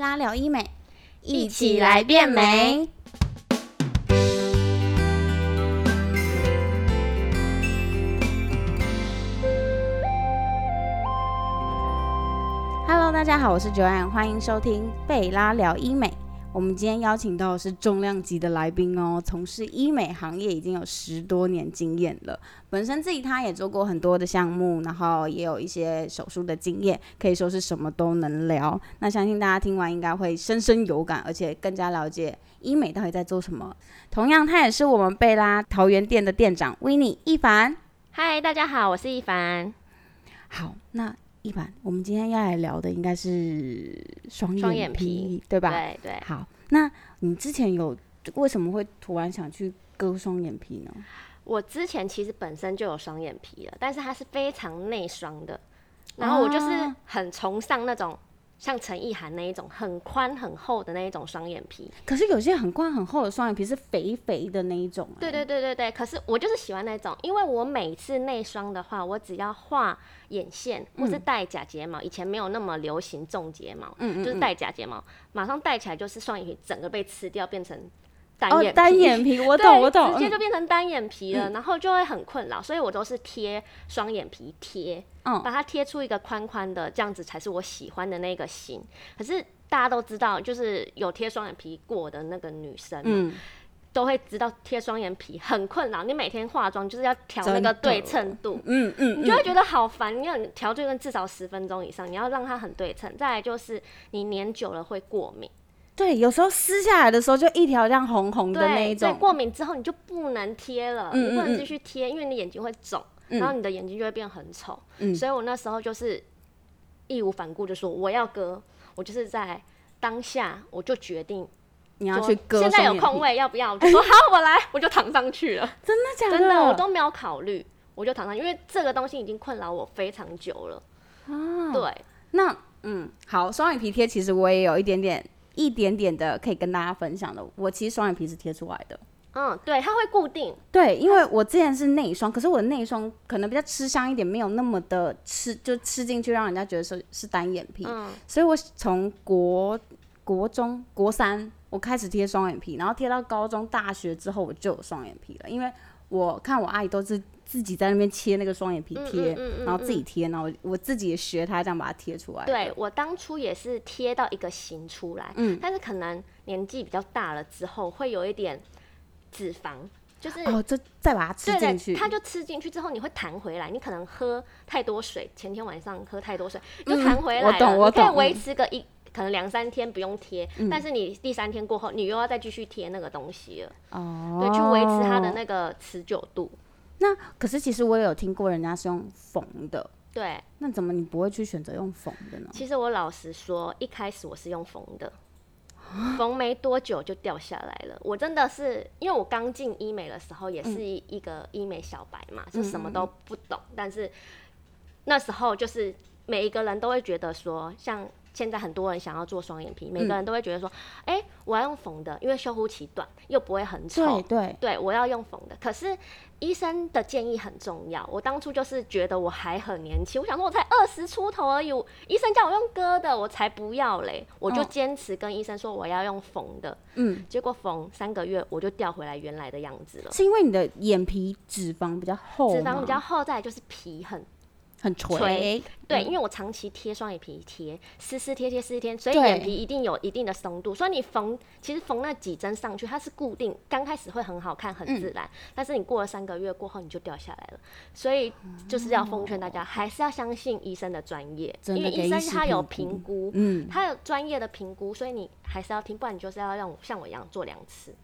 拉聊医美，一起来变美。Hello，大家好，我是 Joanne，欢迎收听贝拉聊医美。我们今天邀请到的是重量级的来宾哦，从事医美行业已经有十多年经验了。本身自己他也做过很多的项目，然后也有一些手术的经验，可以说是什么都能聊。那相信大家听完应该会深深有感，而且更加了解医美到底在做什么。同样，他也是我们贝拉桃园店的店长 w i n n i e 一凡。嗨，大家好，我是一凡。好，那一般，我们今天要来聊的应该是双双眼眼皮对吧？对对，好，那你之前有为什么会突然想去割双眼皮呢？我之前其实本身就有双眼皮了，但是它是非常内双的。然后我就是啊很崇尚那种像陈意涵那一种很宽很厚的那一种双眼皮。可是有些很宽很厚的双眼皮是肥肥的那一种、欸，对对对对对，可是我就是喜欢那种，因为我每次内双的话，我只要画眼线或是戴假睫毛，以前没有那么流行种睫毛，嗯就是戴假睫毛，马上戴起来就是双眼皮整个被吃掉，变成单哦眼，皮。单眼皮，我 懂我懂，直接就嗯变成单眼皮了，然后就会很困扰，所以我都是贴双眼皮贴，嗯。把它贴出一个宽宽的，这样子才是我喜欢的那个型。可是大家都知道，就是有贴双眼皮过的那个女生，嗯，都会知道贴双眼皮很困扰，你每天化妆就是要调那个对称度。嗯嗯你就会觉得好烦，你要调对称至少十分钟以上，你要让它很对称。再来就是你粘久了会过敏，对，有时候撕下来的时候就一条这样红红的那对，一种，所以过敏之后你就不能贴了，嗯嗯嗯。你不能继续贴，因为你眼睛会肿，然后你的眼睛就会变很丑。嗯所以我那时候就是义无反顾就说我要割，我就是在当下我就决定你要去割现在有空，位要不要？我就说好，我来，我就躺上去了。真的假的真的，我都没有考虑，我就躺上去，因为这个东西已经困扰我非常久了。啊，对，那嗯，好，双眼皮贴其实我也有一点点。一点点的可以跟大家分享的，我其实双眼皮是贴出来的，嗯，对，它会固定，对，因为我之前是内双，可是我的内双可能比较吃香一点，没有那么的吃，就吃进去让人家觉得是是单眼皮，嗯，所以我从国国中国三我开始贴双眼皮，然后贴到高中大学之后我就有双眼皮了，因为我看我阿姨都是自己在那边切那个双眼皮贴，嗯嗯嗯嗯然后自己贴，然后我我自己也学她这样把它贴出来，对，我当初也是贴到一个型出来，嗯。但是可能年纪比较大了之后，会有一点脂肪，就是。哦，这再把它吃进去，它就吃进去之后，你会弹回来。你可能喝太多水，前天晚上喝太多水，就弹回来了。嗯我懂我懂可以维持个一，可能两三天不用贴，嗯但是你第三天过后，你又要再继续贴那个东西了。哦，对，去维持它的那个持久度。那可是其实我也有听过人家是用缝的，对，那怎么你不会去选择用缝的呢？其实我老实说，一开始我是用缝的，缝没多久就掉下来了。我真的是，因为我刚进医美的时候也是一个医美小白嘛，就什么都不懂。但是那时候就是每一个人都会觉得说，像现在很多人想要做双眼皮，每个人都会觉得说，哎、我要用缝的，因为修护期短，又不会很丑对。对，对，我要用缝的。可是医生的建议很重要。我当初就是觉得我还很年轻，我想说我才二十出头而已，医生叫我用割的，我才不要嘞。我就哦坚持跟医生说我要用缝的，嗯，结果缝三个月我就掉回来原来的样子了。是因为你的眼皮脂肪比较厚，脂肪比较厚，再来就是皮很很垂垂，对，嗯因为我长期贴双眼皮贴，撕撕贴贴撕撕贴，所以眼皮一定有一定的松度。所以你缝，其实缝那几针上去，它是固定，刚开始会很好看，很嗯自然，但是你过了三个月过后，你就掉下来了。所以就是要奉劝大家，还是要相信医生的专业，因为医生他有评估评估，嗯，他有专业的评估，所以你还是要听，不然你就是要让我像我一样做两次。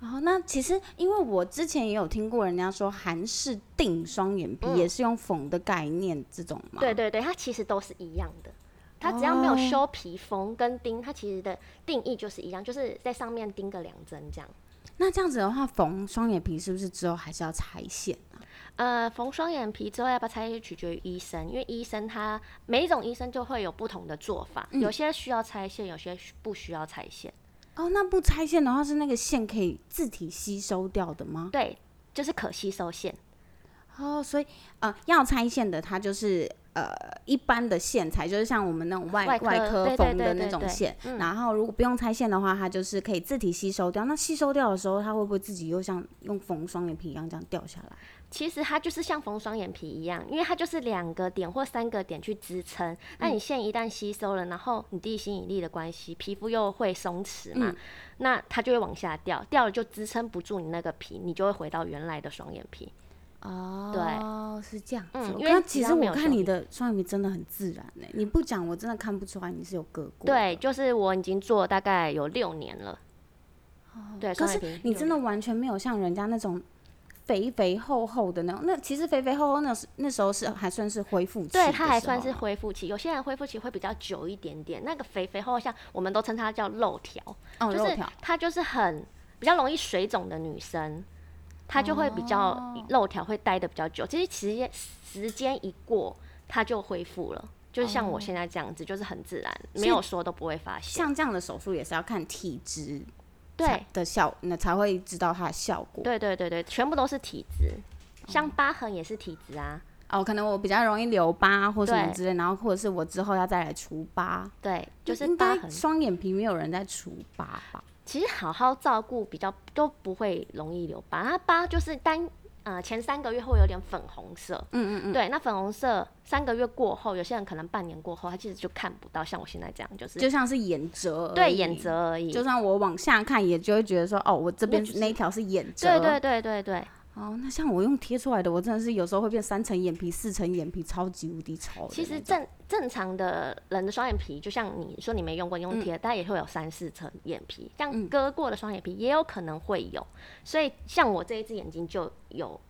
哦，那其实因为我之前也有听过人家说韩式定双眼皮嗯也是用缝的概念这种嘛，对对对，它其实都是一样的。它只要没有哦修皮缝跟钉，它其实的定义就是一样，就是在上面钉个两针这样。那这样子的话，缝双眼皮是不是之后还是要拆线啊？呃，缝双眼皮之后要不要拆线，取决于医生，因为医生他每一种医生就会有不同的做法，有些需要拆线，有些需不需要拆线。哦，那不拆线的话，是那个线可以自体吸收掉的吗？对，就是可吸收线。哦，所以呃，要拆线的它就是呃一般的线材，就是像我们那种外外科缝的那种线。嗯然后如果不用拆线的话，它就是可以自体吸收掉。那吸收掉的时候，它会不会自己又像用缝双眼皮一样这样掉下来？其实它就是像缝双眼皮一样，因为它就是两个点或三个点去支撑。那你线一旦吸收了，然后你地心引力的关系，皮肤又会松弛嘛，那它就会往下掉，掉了就支撑不住你那个皮，你就会回到原来的双眼皮。哦，对是这样子。嗯因为其实我看你的双眼皮真的很自然呢、你不讲我真的看不出来你是有割过。对，，就是我已经做了大概有六年了。哦对，可是你真的完全没有像人家那种肥肥厚厚的那种。那其实肥肥厚厚那是那时候是还算是恢复期对，时它还算是恢复期。有些人恢复期会比较久一点点，那个肥肥厚，像我们都称它叫肉条，就是哦肉条她就是很比较容易水肿的女生，她就会比较哦肉条会待的比较久。其实时间时间一过，它就恢复了。就是像我现在这样子，就是很自然，没有说都不会发现。像这样的手术也是要看体质对的效，那才会知道它的效果。对对对对，全部都是体质，像疤痕也是体质啊。哦，可能我比较容易留疤或什么对之类，然后或者是我之后要再来除疤，对，就是。双眼皮没有人在除疤吧？其实好好照顾比较都不会容易留疤，它疤就是单呃前三个月会有点粉红色，嗯嗯嗯，对，那粉红色三个月过后，有些人可能半年过后，他其实就看不到，像我现在这样，就是就像是眼褶而已，对眼褶而已。就算我往下看，也就会觉得说，哦，我这边那一条是眼褶。对对对对对，哦，那像我用贴出来的，我真的是有时候会变三层眼皮、四层眼皮，超级无敌丑。其实正正常的人的双眼皮，就像你说你没用过，你用贴，大家也会有三四层眼皮，像割过的双眼皮也有可能会有。所以像我这一只眼睛就有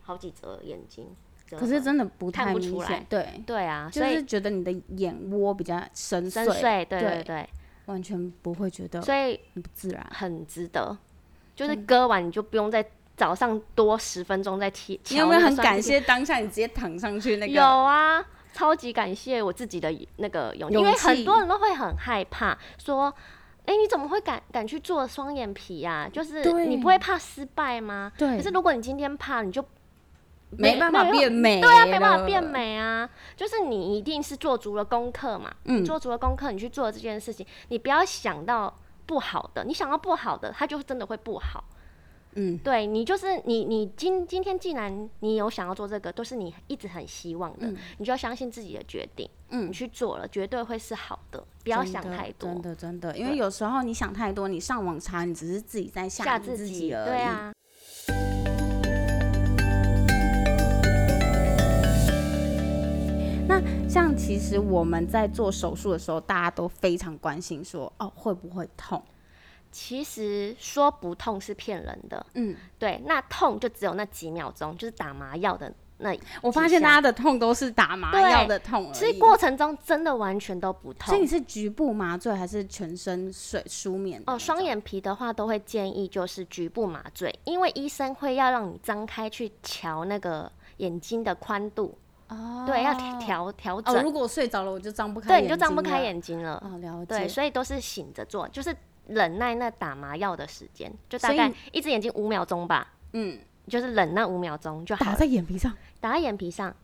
好几折眼睛，可是真的不太明显，对，对啊，就是觉得你的眼窝比较深邃，深邃，对对对对，完全不会觉得所以很不自然。很值得。就是割完你就不用再早上多十分钟再贴。你有没有很感谢当下你直接躺上去那个？有啊，超级感谢我自己的那个勇气，因为很多人都会很害怕说。哎、你怎么会敢敢去做双眼皮呀、就是你不会怕失败吗？对可是如果你今天怕，你就没办法变美对啊，没办法变美啊。就是你一定是做足了功课嘛，嗯你做足了功课，你去做这件事情，你不要想到不好的，你想到不好的，它就真的会不好。嗯，对你就是你，你今今天既然你有想要做这个，都是你一直很希望的，你就要相信自己的决定，嗯你去做了，绝对会是好的，不要想太多，真的真的，因为有时候你想太多，你上网查，你只是自己在吓自己，而已。对啊，那像其实我们在做手术的时候，大家都非常关心说，哦会不会痛？其实说不痛是骗人的，嗯，对，那痛就只有那几秒钟，就是打麻药的那，我发现大家的痛都是打麻对药的痛。其实过程中真的完全都不痛所以你。是局部麻醉还是全身水舒眠？哦，双。眼皮的话都会建议就是局部麻醉，因为医生会要让你张开去瞧那个眼睛的宽度，哦，对，要调调哦，整，如果睡着了，我就张不开，对，你就张不开。眼睛了。哦，了解。对，所以都是醒着做，就是忍耐那打麻药的时间，就大概一只眼睛五秒钟吧，嗯，就是忍那五秒钟就好打了。在眼皮上。打在眼皮上，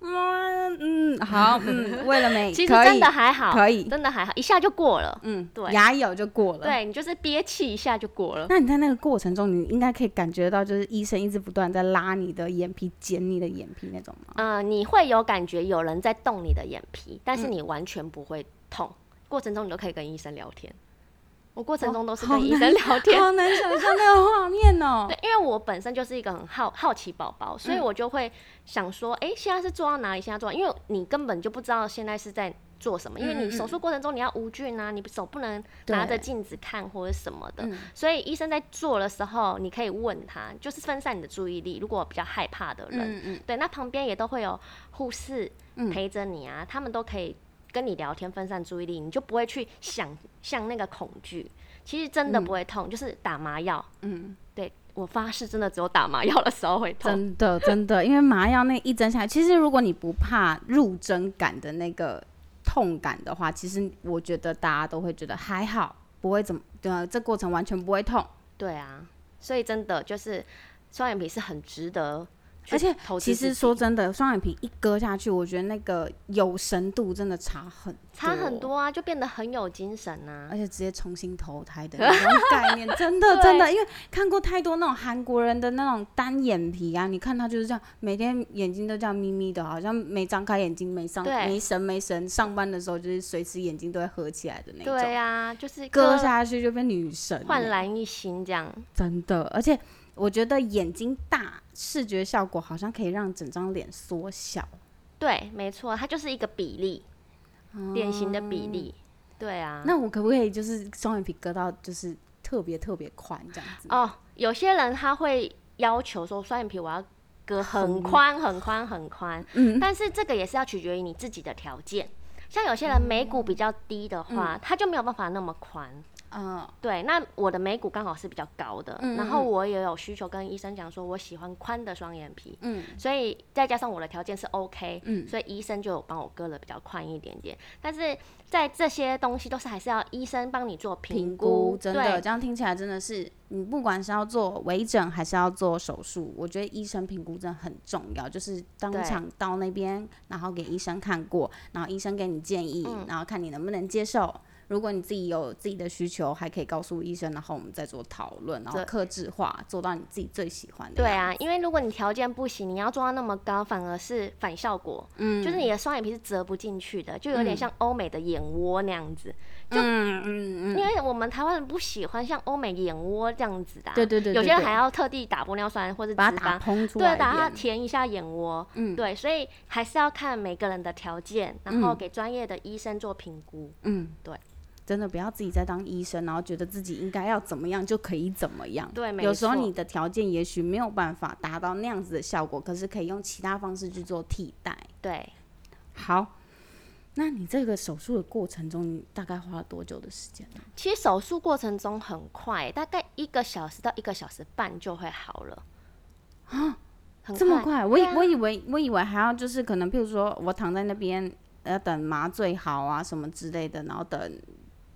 嗯嗯，好，嗯，为了美，其实可以真的还好，可以真的还好，一下就过了。嗯，对牙咬就过了。。对你就是憋气一下就过了。那你在那个过程中，你应该可以感觉到，就是医生一直不断在拉你的眼皮、剪你的眼皮那种吗？嗯、你会有感觉有人在动你的眼皮，但嗯是你完全不会痛。过程中你都可以跟医生聊天。我过程哦中都是跟医生聊天，好难想象那个画面哦。对，因为我本身就是一个很好好奇宝宝，所以嗯我就会想说，哎、现在是做到哪里？现在做到，因为你根本就不知道现在是在做什么，因为你手术过程中你要无菌啊，你手不能拿着镜子看或者什么的，嗯所以医生在做的时候，你可以问他，就是分散你的注意力。如果比较害怕的人，嗯嗯，对，那旁边也都会有护士嗯陪着你啊，他们都可以跟你聊天，分散注意力，你就不会去想象那个恐惧。其实真的不会痛，就是打麻药。嗯，对我发誓，真的只有打麻药的时候会痛。真的真的，因为麻药那一针下来，其实如果你不怕入针感的那个痛感的话，其实我觉得大家都会觉得还好，不会怎么，呃，这过程完全不会痛。对啊，所以真的就是双眼皮是很值得去而且其实说真的，双眼皮一割下去，我觉得那个有神度真的差很差很，多啊，就变得很有精神啊而。且直接重新投胎的 那种概念，真的真的，因为看过太多那种韩国人的那种单眼皮啊，你看他就是这样，每天眼睛都这样眯眯的，好像没张开眼睛，没上没神没神，上班的时候就是随时眼睛都会合起来的那种，对啊，就是割下去就变女神欸，焕然一新这样。真的，而且我觉得眼睛大，视觉效果好像可以让整张脸缩小。对，没错，它就是一个比例，脸型的比例。对啊。那我可不可以就是双眼皮割到就是特别特别宽这样子？哦，有些人他会要求说双眼皮我要割很宽、很宽、很宽，嗯但是这个也是要取决于你自己的条件。像有些人眉骨比较低的话，他就没有办法那么宽。嗯对，那我的眉骨刚好是比较高的，嗯嗯然后我也有需求跟医生讲说，我喜欢宽的双眼皮，嗯所以再加上我的条件是 OK，嗯所以医生就有帮我割了比较宽一点点。但是在这些东西都是还是要医生帮你做评评估真的对这样听起来真的是，你不管是要做微整还是要做手术，我觉得医生评估真的很重要。就是当对场到那边，然后给医生看过，然后医生给你建议，然后看你能不能接受。如果你自己有自己的需求，还可以告诉医生，然后我们再做讨论，然后克制化，做到你自己最喜欢的。对啊，，因为如果你条件不行，你要做到那么高，反而是反效果。嗯，就是你的双眼皮是折不进去的，就有点像欧美的眼窝那样子。嗯嗯嗯，因为我们台湾人不喜欢像欧美眼窝这样子的、啊，对对对对对有些人还要特地打玻尿酸或者脂把它打肪。蓬出来对，把它。填一下眼窝，嗯，对，所以还是要看每个人的条件，然后给专业的医生做评估。嗯，对，真的不要自己在当医生，然后觉得自己应该要怎么样就可以怎么样。对有时候你的条件也许没有办法达到那样子的效果，可是可以用其他方式去做替代。对，好，那你这个手术的过程中，你大概花了多久的时间呢？其实手术过程中很快，大概一个小时到一个小时半就会好了。啊，这么快？我以、啊我以为我以为还要就是可能，譬如说我躺在那边要等麻醉好啊什么之类的，然后等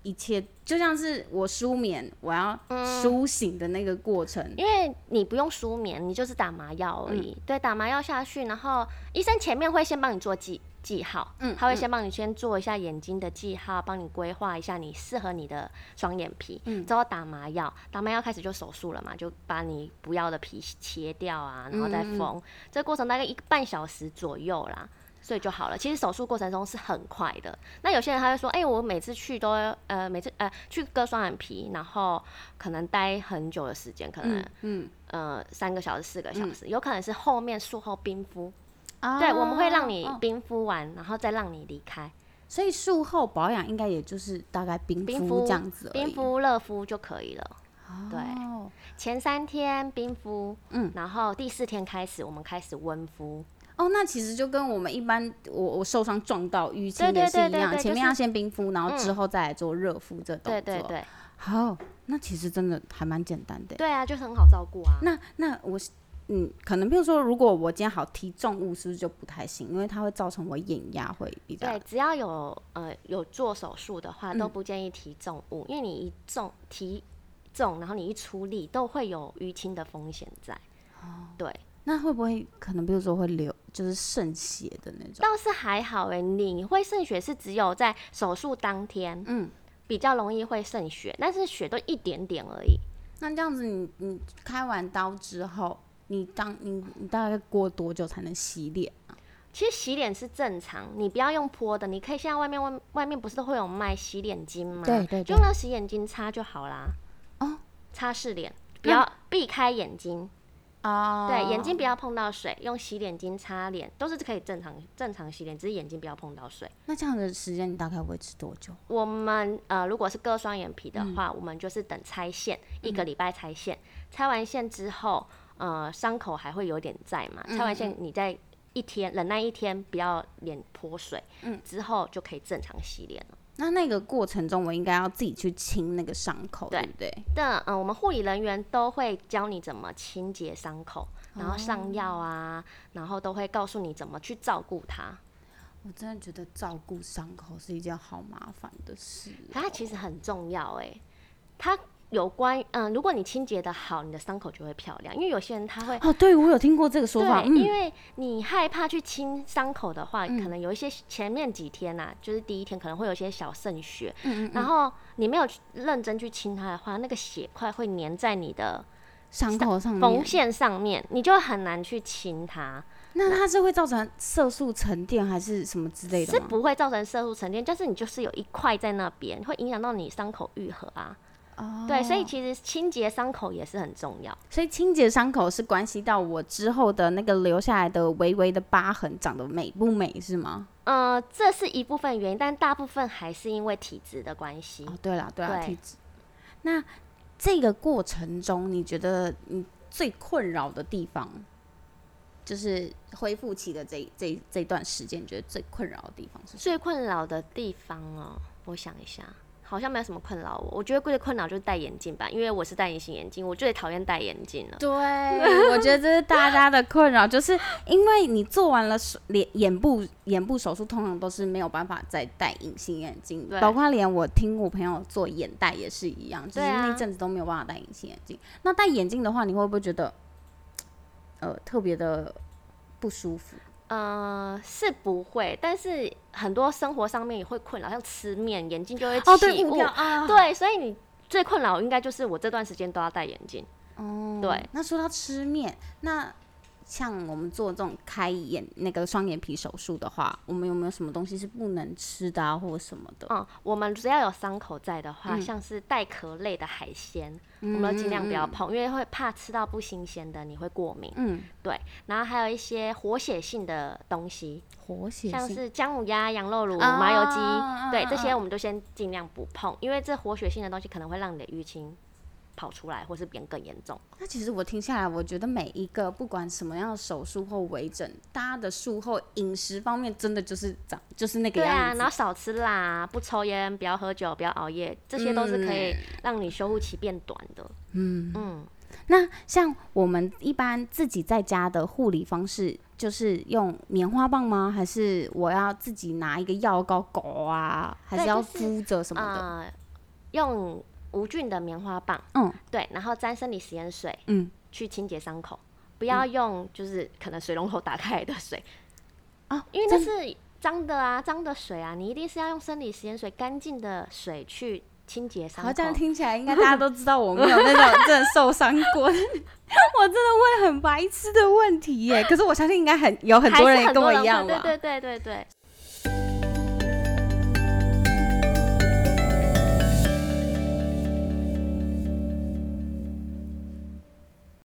一切就像是我舒眠，我要嗯苏醒的那个过程。因为你不用舒眠，你就是打麻药而已。嗯对，打麻药下去，然后医生前面会先帮你做记记号，嗯他会先帮你先做一下眼睛的记号，帮你规划一下你适合你的双眼皮，嗯之后打麻药，打麻药开始就手术了嘛，就把你不要的皮切掉啊，然后再嗯缝，这个过程大概一个半小时左右啦。所以就好了。其实手术过程中是很快的。那有些人他会说，哎、我每次去都呃每次呃去割双眼皮，然后可能待很久的时间，可能嗯呃三个小时、四个小时，有可能是后面术后冰敷。啊对，我们会让你哦冰敷完，然后再让你离开。所以术后保养应该也就是大概冰冰敷敷这样子。冰敷、热敷就可以了。对哦，前三天冰敷，嗯然后第四天开始我们开始温敷。哦，那其实就跟我们一般我我受伤撞到淤青也是一样，对对对就是前面要先冰敷，然后之后再来做热敷这动作。对对对好，那其实真的还蛮简单的。对啊，就是很好照顾啊。那那我嗯，可能比如说，如果我今天好提重物，是不是就不太行？因为它会造成我眼压会比较对，只要有呃有做手术的话，嗯都不建议提重物，因为你一重提重，然后你一出力，都会有淤青的风险在。哦对，那会不会可能比如说会流就是渗血的那种？倒是还好哎、你会渗血是只有在手术当天，嗯，比较容易会渗血，但是血都一点点而已。那这样子你，你开完刀之后，你当你你大概过多久才能洗脸啊？其实洗脸是正常，你不要用泼的，你可以现在外面外外面不是都会有卖洗脸巾吗？对对对就用那洗脸巾擦就好啦。哦，擦拭脸，不要避开眼睛。哦对，眼睛不要碰到水，用洗脸巾擦脸都是可以正常正常洗脸，只是眼睛不要碰到水。那这样的时间你大概维持多久？我们呃，如果是割双眼皮的嗯话，我们就是等拆线，一个礼拜拆线。拆完线之后，呃，伤口还会有点在嘛，嗯拆完线你再一天忍耐一天，不要脸泼水，嗯之后就可以正常洗脸了。那那个过程中，我应该要自己去清那个伤口，对对不对？对嗯、呃我们护理人员都会教你怎么清洁伤口，然后上药啊，然后都会告诉你怎么去照顾它。我真的觉得照顾伤口是一件好麻烦的事哦、它其实很重要哎、它有关嗯，如果你清洁的好，你的伤口就会漂亮。因为有些人他会哦，对我有听过这个说法，对，嗯因为你害怕去清伤口的话，可能有一些前面几天呐、就是第一天可能会有一些小渗血，嗯然后你没有去认真去清它的话，那个血块会粘在你的伤口上面，缝线上面，你就很难去清它，那它是会造成色素沉淀还是什么之类的？是不会造成色素沉淀，但是你就是有一块在那边，会影响到你伤口愈合啊。哦，对，所以其实清洁伤口也是很重要。所以清洁伤口是关系到我之后的那个留下来的微微的疤痕长得美不美是吗？呃，这是一部分原因，但大部分还是因为体质的关系。哦，对啦，对啦，对体质。那这个过程中，你觉得你最困扰的地方，就是恢复期的这这这段时间，你觉得最困扰的地方是什么？最困扰的地方哦，我想一下，好像没有什么困扰我。我觉得最困扰就是戴眼镜吧，因为我是戴隐形眼镜，我最讨厌戴眼镜了。对，我觉得这是大家的困扰，就是因为你做完了手脸眼部眼部手术，通常都是没有办法再戴隐形眼镜，对包括连我听我朋友做眼袋也是一样，就是那阵子都没有办法戴隐形眼镜。那戴眼镜的话，你会不会觉得呃特别的不舒服？呃，是不会，但是很多生活上面也会困扰，像吃面，眼镜就会起雾。对，所以你最困扰应该就是我这段时间都要戴眼镜。哦，对。那说到吃面，那像我们做这种开眼那个双眼皮手术的话，我们有没有什么东西是不能吃的啊，或者什么的？嗯，我们只要有伤口在的话，嗯。像是带壳类的海鲜，我我们都尽量不要碰，因为会怕吃到不新鲜的你会过敏。嗯，对，然后还有一些活血性的东西，活血性。像是姜母鸭、羊肉卤、啊麻油鸡，啊对这些啊我们都先尽量不碰，因为这活血性的东西可能会让你的淤青跑出来，或是变更严重。那其实我听下来，我觉得每一个不管什么样的手术或微整，大家的术后饮食方面真的就是长就是那个样对啊，样。然后少吃辣，不抽烟，不要喝酒，不要熬夜，这些都是可以让你修复期变短的。嗯，嗯，那像我们一般自己在家的护理方式，就是用棉花棒吗？还是我要自己拿一个药膏狗啊？还是要敷着什么的？呃，用无菌的棉花棒，嗯。对，然后沾生理食盐水嗯，去清洁伤口，不要用就是可能水龙头打开来的水，啊，因为那是脏的啊，脏的水啊，你一定是要用生理食盐水干净的水去清洁伤好，这样。听起来应该大家都知道我没有那种真的受伤过。我真的问很白痴的问题耶，可是我相信应该很有很多人也跟我一样吧。对对对对对，